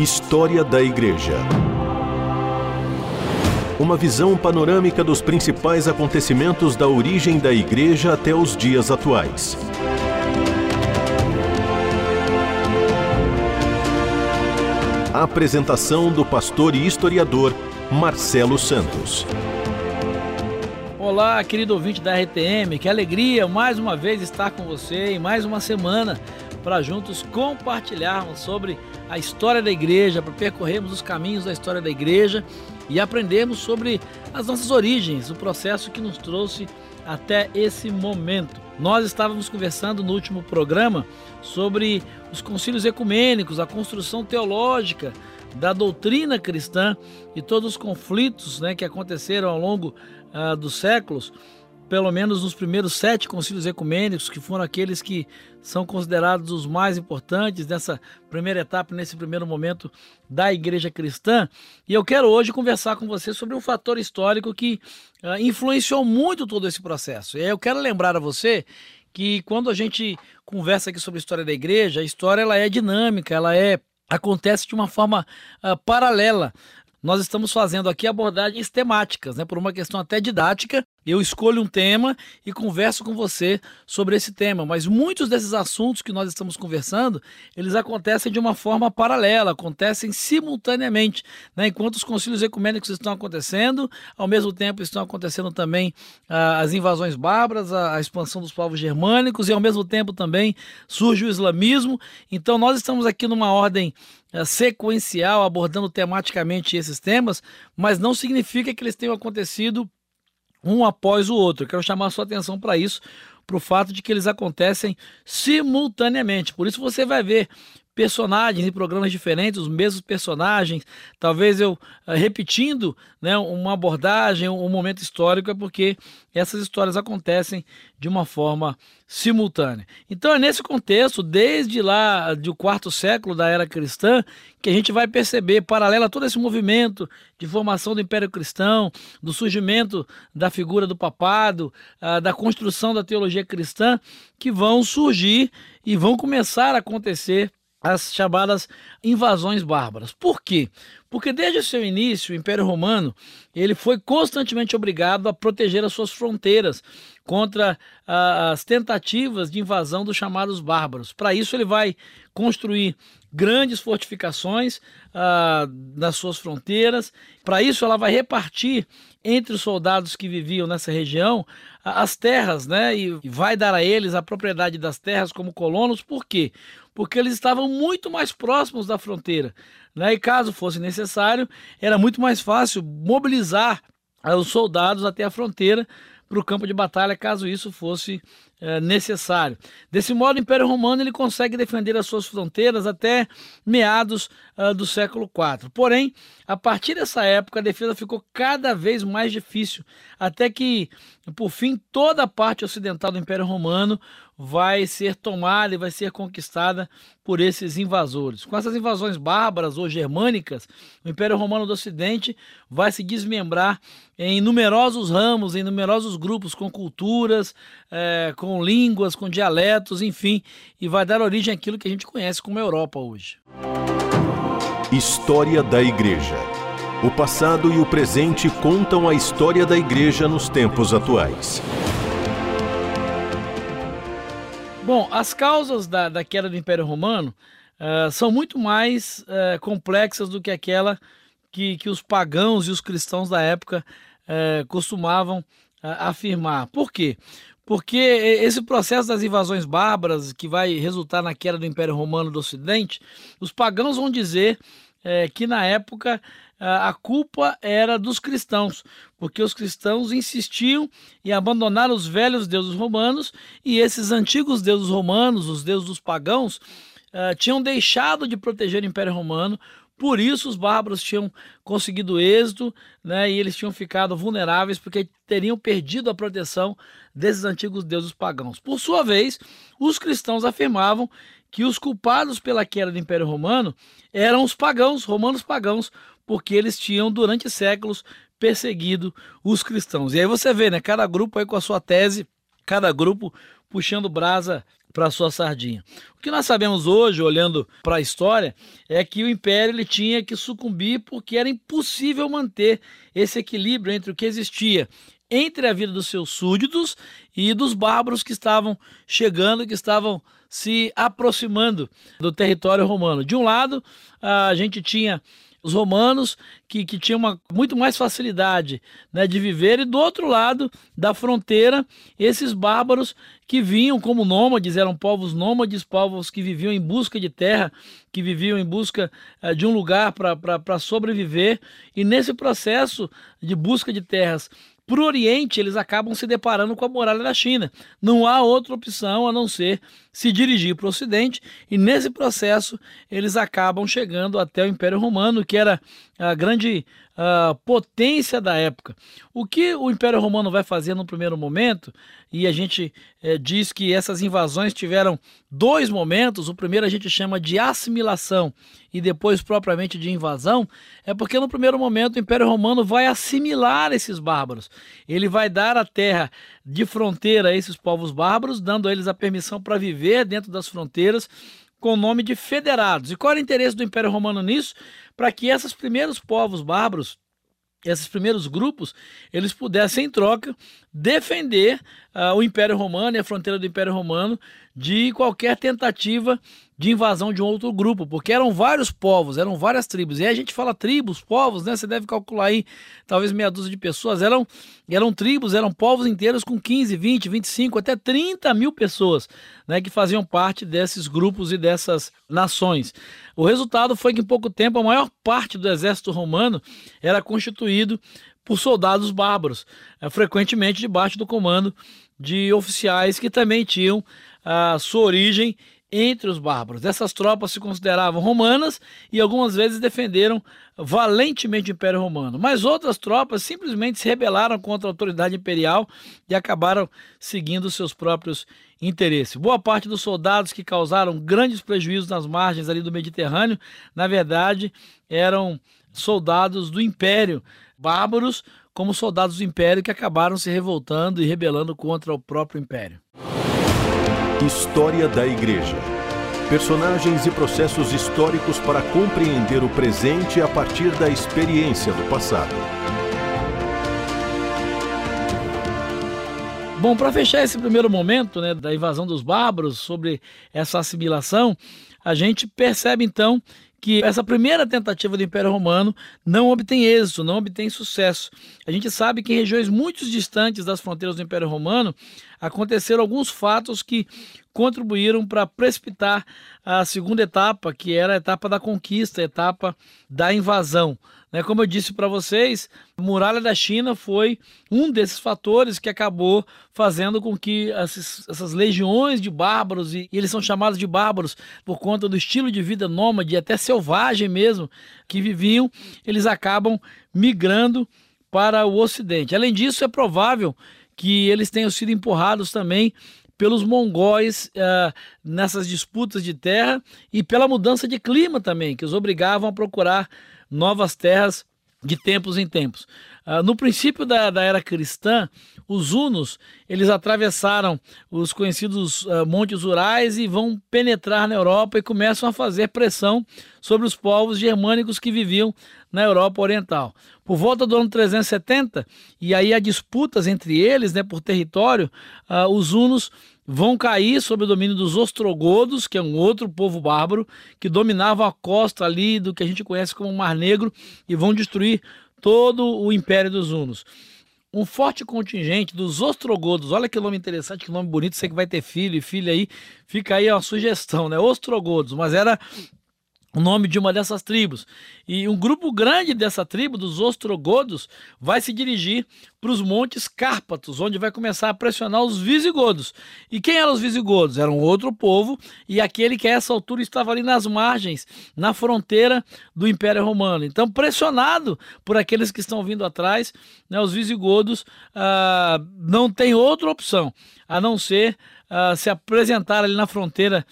História da Igreja. Uma visão panorâmica dos principais acontecimentos da origem da Igreja até os dias atuais. A apresentação do pastor e historiador Marcelo Santos. Olá, querido ouvinte da RTM, que alegria mais uma vez estar com você em mais uma semana para juntos compartilharmos sobre a história da igreja, para percorrermos os caminhos da história da igreja e aprendermos sobre as nossas origens, o processo que nos trouxe até esse momento. Nós estávamos conversando no último programa sobre os concílios ecumênicos, a construção teológica da doutrina cristã e todos os conflitos né, que aconteceram ao longo uh, dos séculos pelo menos nos primeiros sete concílios ecumênicos, que foram aqueles que são considerados os mais importantes nessa primeira etapa, nesse primeiro momento da igreja cristã. E eu quero hoje conversar com você sobre um fator histórico que uh, influenciou muito todo esse processo. E eu quero lembrar a você que quando a gente conversa aqui sobre a história da igreja, a história ela é dinâmica, ela é acontece de uma forma uh, paralela nós estamos fazendo aqui abordagens temáticas, né? Por uma questão até didática, eu escolho um tema e converso com você sobre esse tema, mas muitos desses assuntos que nós estamos conversando, eles acontecem de uma forma paralela, acontecem simultaneamente, né? Enquanto os concílios ecumênicos estão acontecendo, ao mesmo tempo estão acontecendo também ah, as invasões bárbaras, a, a expansão dos povos germânicos e ao mesmo tempo também surge o islamismo. Então nós estamos aqui numa ordem é, sequencial, abordando tematicamente esses temas, mas não significa que eles tenham acontecido um após o outro. Eu quero chamar sua atenção para isso, para o fato de que eles acontecem simultaneamente. Por isso você vai ver personagens em programas diferentes, os mesmos personagens, talvez eu uh, repetindo né, uma abordagem, um momento histórico, é porque essas histórias acontecem de uma forma simultânea. Então é nesse contexto, desde lá do quarto século da era cristã, que a gente vai perceber, paralelo a todo esse movimento de formação do Império Cristão, do surgimento da figura do papado, uh, da construção da teologia cristã, que vão surgir e vão começar a acontecer as chamadas invasões bárbaras. Por quê? Porque desde o seu início, o Império Romano ele foi constantemente obrigado a proteger as suas fronteiras contra ah, as tentativas de invasão dos chamados bárbaros. Para isso, ele vai construir grandes fortificações ah, nas suas fronteiras. Para isso, ela vai repartir entre os soldados que viviam nessa região as terras, né? E vai dar a eles a propriedade das terras como colonos. Por quê? Porque eles estavam muito mais próximos da fronteira. Né? E caso fosse necessário, era muito mais fácil mobilizar os soldados até a fronteira para o campo de batalha, caso isso fosse é, necessário. Desse modo, o Império Romano ele consegue defender as suas fronteiras até meados uh, do século IV. Porém, a partir dessa época, a defesa ficou cada vez mais difícil, até que, por fim, toda a parte ocidental do Império Romano vai ser tomada e vai ser conquistada por esses invasores. Com essas invasões bárbaras ou germânicas, o Império Romano do Ocidente vai se desmembrar em numerosos ramos, em numerosos grupos, com culturas, é, com línguas, com dialetos, enfim, e vai dar origem àquilo que a gente conhece como Europa hoje. História da Igreja. O passado e o presente contam a história da Igreja nos tempos atuais. Bom, as causas da, da queda do Império Romano uh, são muito mais uh, complexas do que aquela que, que os pagãos e os cristãos da época uh, costumavam afirmar. Por quê? Porque esse processo das invasões bárbaras, que vai resultar na queda do Império Romano do Ocidente, os pagãos vão dizer que na época a culpa era dos cristãos, porque os cristãos insistiam em abandonar os velhos deuses romanos e esses antigos deuses romanos, os deuses dos pagãos, uh, tinham deixado de proteger o Império Romano. Por isso os bárbaros tinham conseguido êxito, né, e eles tinham ficado vulneráveis porque teriam perdido a proteção desses antigos deuses pagãos. Por sua vez, os cristãos afirmavam que os culpados pela queda do Império Romano eram os pagãos, romanos pagãos, porque eles tinham durante séculos perseguido os cristãos. E aí você vê, né, cada grupo aí com a sua tese cada grupo puxando brasa para sua sardinha. O que nós sabemos hoje, olhando para a história, é que o império ele tinha que sucumbir porque era impossível manter esse equilíbrio entre o que existia entre a vida dos seus súditos e dos bárbaros que estavam chegando, que estavam se aproximando do território romano. De um lado, a gente tinha os romanos que, que tinham uma, muito mais facilidade né, de viver, e do outro lado da fronteira, esses bárbaros que vinham como nômades, eram povos nômades, povos que viviam em busca de terra, que viviam em busca uh, de um lugar para sobreviver, e nesse processo de busca de terras para o Oriente, eles acabam se deparando com a muralha da China. Não há outra opção a não ser se dirigir para o Ocidente, e nesse processo eles acabam chegando até o Império Romano, que era a grande uh, potência da época. O que o Império Romano vai fazer no primeiro momento, e a gente eh, diz que essas invasões tiveram dois momentos, o primeiro a gente chama de assimilação e depois propriamente de invasão, é porque no primeiro momento o Império Romano vai assimilar esses bárbaros. Ele vai dar a terra de fronteira a esses povos bárbaros, dando a eles a permissão para viver dentro das fronteiras com o nome de federados. E qual era o interesse do Império Romano nisso? Para que esses primeiros povos bárbaros, esses primeiros grupos, eles pudessem, em troca, defender uh, o Império Romano e a fronteira do Império Romano de qualquer tentativa de invasão de um outro grupo, porque eram vários povos, eram várias tribos. E aí a gente fala tribos, povos, né? Você deve calcular aí talvez meia dúzia de pessoas. Eram, eram tribos, eram povos inteiros com 15, 20, 25, até 30 mil pessoas, né? Que faziam parte desses grupos e dessas nações. O resultado foi que em pouco tempo a maior parte do exército romano era constituído por soldados bárbaros, eh, frequentemente debaixo do comando de oficiais que também tinham a sua origem entre os bárbaros. Essas tropas se consideravam romanas e algumas vezes defenderam valentemente o Império Romano, mas outras tropas simplesmente se rebelaram contra a autoridade imperial e acabaram seguindo seus próprios interesses. Boa parte dos soldados que causaram grandes prejuízos nas margens ali do Mediterrâneo, na verdade, eram soldados do Império, bárbaros como soldados do Império que acabaram se revoltando e rebelando contra o próprio Império. História da Igreja. Personagens e processos históricos para compreender o presente a partir da experiência do passado. Bom, para fechar esse primeiro momento né, da invasão dos bárbaros, sobre essa assimilação, a gente percebe então que essa primeira tentativa do Império Romano não obtém êxito, não obtém sucesso. A gente sabe que em regiões muito distantes das fronteiras do Império Romano aconteceram alguns fatos que contribuíram para precipitar a segunda etapa, que era a etapa da conquista, a etapa da invasão. Né? Como eu disse para vocês, a muralha da China foi um desses fatores que acabou fazendo com que essas, legiões de bárbaros, e eles são chamados de bárbaros por conta do estilo de vida nômade, até selvagem mesmo, que viviam, eles acabam migrando para o Ocidente. Além disso, é provável que eles tenham sido empurrados também pelos mongóis uh, nessas disputas de terra e pela mudança de clima também, que os obrigavam a procurar novas terras de tempos em tempos. Uh, no princípio da, da, era cristã, os hunos eles atravessaram os conhecidos uh, montes Urais e vão penetrar na Europa e começam a fazer pressão sobre os povos germânicos que viviam na Europa Oriental. Por volta do ano 370, e aí há disputas entre eles né, por território, uh, os hunos vão cair sob o domínio dos ostrogodos, que é um outro povo bárbaro, que dominavam a costa ali do que a gente conhece como Mar Negro e vão destruir todo o império dos hunos. Um forte contingente dos ostrogodos, olha que nome interessante, que nome bonito, você que vai ter filho e filha aí, fica aí uma sugestão, né? Ostrogodos, mas era o nome de uma dessas tribos. E um grupo grande dessa tribo, dos ostrogodos, vai se dirigir para os montes Cárpatos, onde vai começar a pressionar os visigodos. E quem eram os visigodos? Era um outro povo e aquele que a essa altura estava ali nas margens, na fronteira do Império Romano. Então, pressionado por aqueles que estão vindo atrás, né, os visigodos ah, não tem outra opção a não ser ah, se apresentar ali na fronteira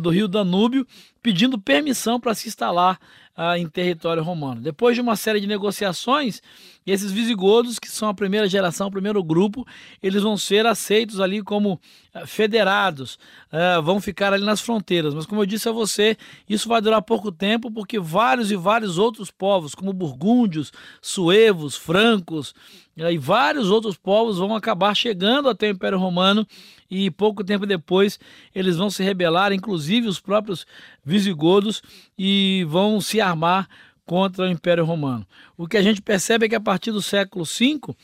do rio Danúbio pedindo permissão para se instalar ah, em território romano. Depois de uma série de negociações, esses visigodos, que são a primeira geração, o primeiro grupo, eles vão ser aceitos ali como eh, federados, uh, vão ficar ali nas fronteiras. Mas como eu disse a você, isso vai durar pouco tempo, porque vários e vários outros povos, como burgúndios, suevos, francos, e vários outros povos vão acabar chegando até o Império Romano e pouco tempo depois eles vão se rebelar, inclusive os próprios visigodos, e vão se armar contra o Império Romano. O que a gente percebe é que a partir do século V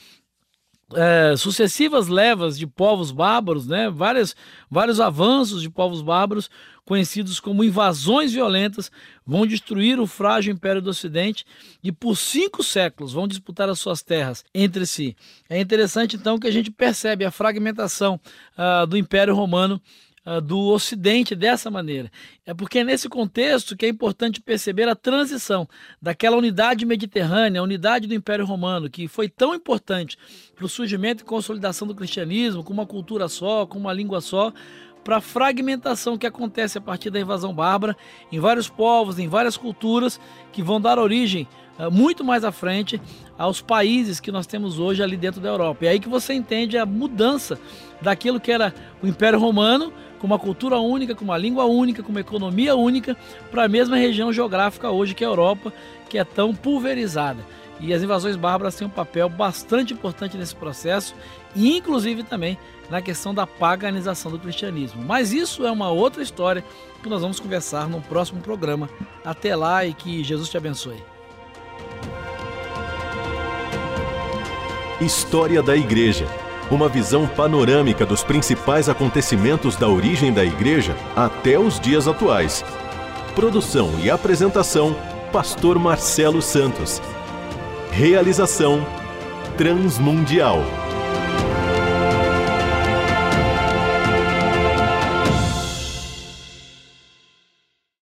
é, sucessivas levas de povos bárbaros, né, várias, vários avanços de povos bárbaros, conhecidos como invasões violentas, vão destruir o frágil Império do Ocidente e por cinco séculos vão disputar as suas terras entre si. É interessante então que a gente percebe a fragmentação uh, do Império Romano do Ocidente dessa maneira. É porque é nesse contexto que é importante perceber a transição daquela unidade mediterrânea, a unidade do Império Romano, que foi tão importante para o surgimento e consolidação do cristianismo, com uma cultura só, com uma língua só, para a fragmentação que acontece a partir da invasão bárbara em vários povos, em várias culturas, que vão dar origem uh, muito mais à frente aos países que nós temos hoje ali dentro da Europa. É aí que você entende a mudança daquilo que era o Império Romano com uma cultura única, com uma língua única, com uma economia única, para a mesma região geográfica hoje que é a Europa, que é tão pulverizada. E as invasões bárbaras têm um papel bastante importante nesse processo, e inclusive também na questão da paganização do cristianismo. Mas isso é uma outra história que nós vamos conversar no próximo programa. Até lá e que Jesus te abençoe. História da Igreja uma visão panorâmica dos principais acontecimentos da origem da Igreja até os dias atuais. Produção e apresentação: Pastor Marcelo Santos. Realização: Transmundial.